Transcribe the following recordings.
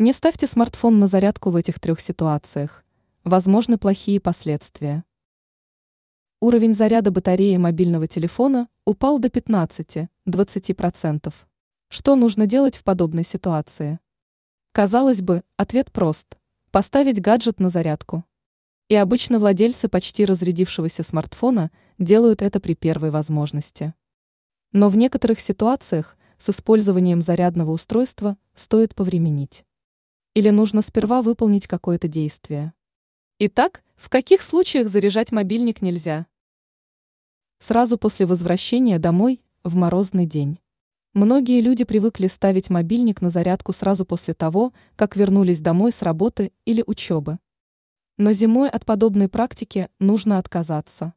Не ставьте смартфон на зарядку в этих трех ситуациях. Возможны плохие последствия. Уровень заряда батареи мобильного телефона упал до 15-20%. Что нужно делать в подобной ситуации? Казалось бы, ответ прост – поставить гаджет на зарядку. И обычно владельцы почти разрядившегося смартфона делают это при первой возможности. Но в некоторых ситуациях с использованием зарядного устройства стоит повременить. Или нужно сперва выполнить какое-то действие. Итак, в каких случаях заряжать мобильник нельзя? Сразу после возвращения домой, в морозный день. Многие люди привыкли ставить мобильник на зарядку сразу после того, как вернулись домой с работы или учебы. Но зимой от подобной практики нужно отказаться.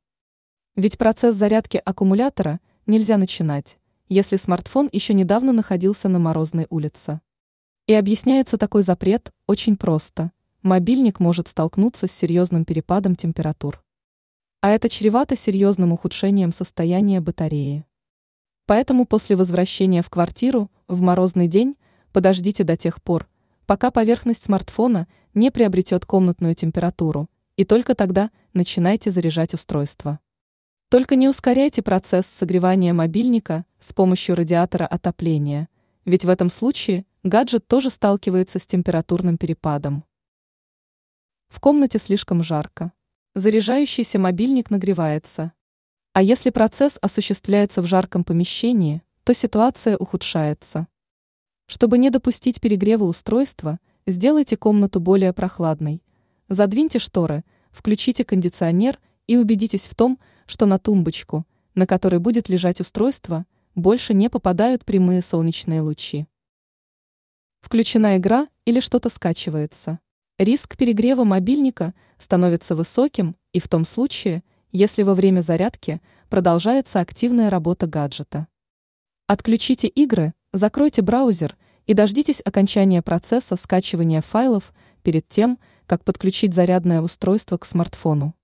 Ведь процесс зарядки аккумулятора нельзя начинать, если смартфон еще недавно находился на морозной улице. И объясняется такой запрет очень просто. Мобильник может столкнуться с серьезным перепадом температур а это чревато серьезным ухудшением состояния батареи. Поэтому после возвращения в квартиру в морозный день подождите до тех пор, пока поверхность смартфона не приобретет комнатную температуру, и только тогда начинайте заряжать устройство. Только не ускоряйте процесс согревания мобильника с помощью радиатора отопления, ведь в этом случае гаджет тоже сталкивается с температурным перепадом. В комнате слишком жарко заряжающийся мобильник нагревается. А если процесс осуществляется в жарком помещении, то ситуация ухудшается. Чтобы не допустить перегрева устройства, сделайте комнату более прохладной. Задвиньте шторы, включите кондиционер и убедитесь в том, что на тумбочку, на которой будет лежать устройство, больше не попадают прямые солнечные лучи. Включена игра или что-то скачивается. Риск перегрева мобильника становится высоким и в том случае, если во время зарядки продолжается активная работа гаджета. Отключите игры, закройте браузер и дождитесь окончания процесса скачивания файлов перед тем, как подключить зарядное устройство к смартфону.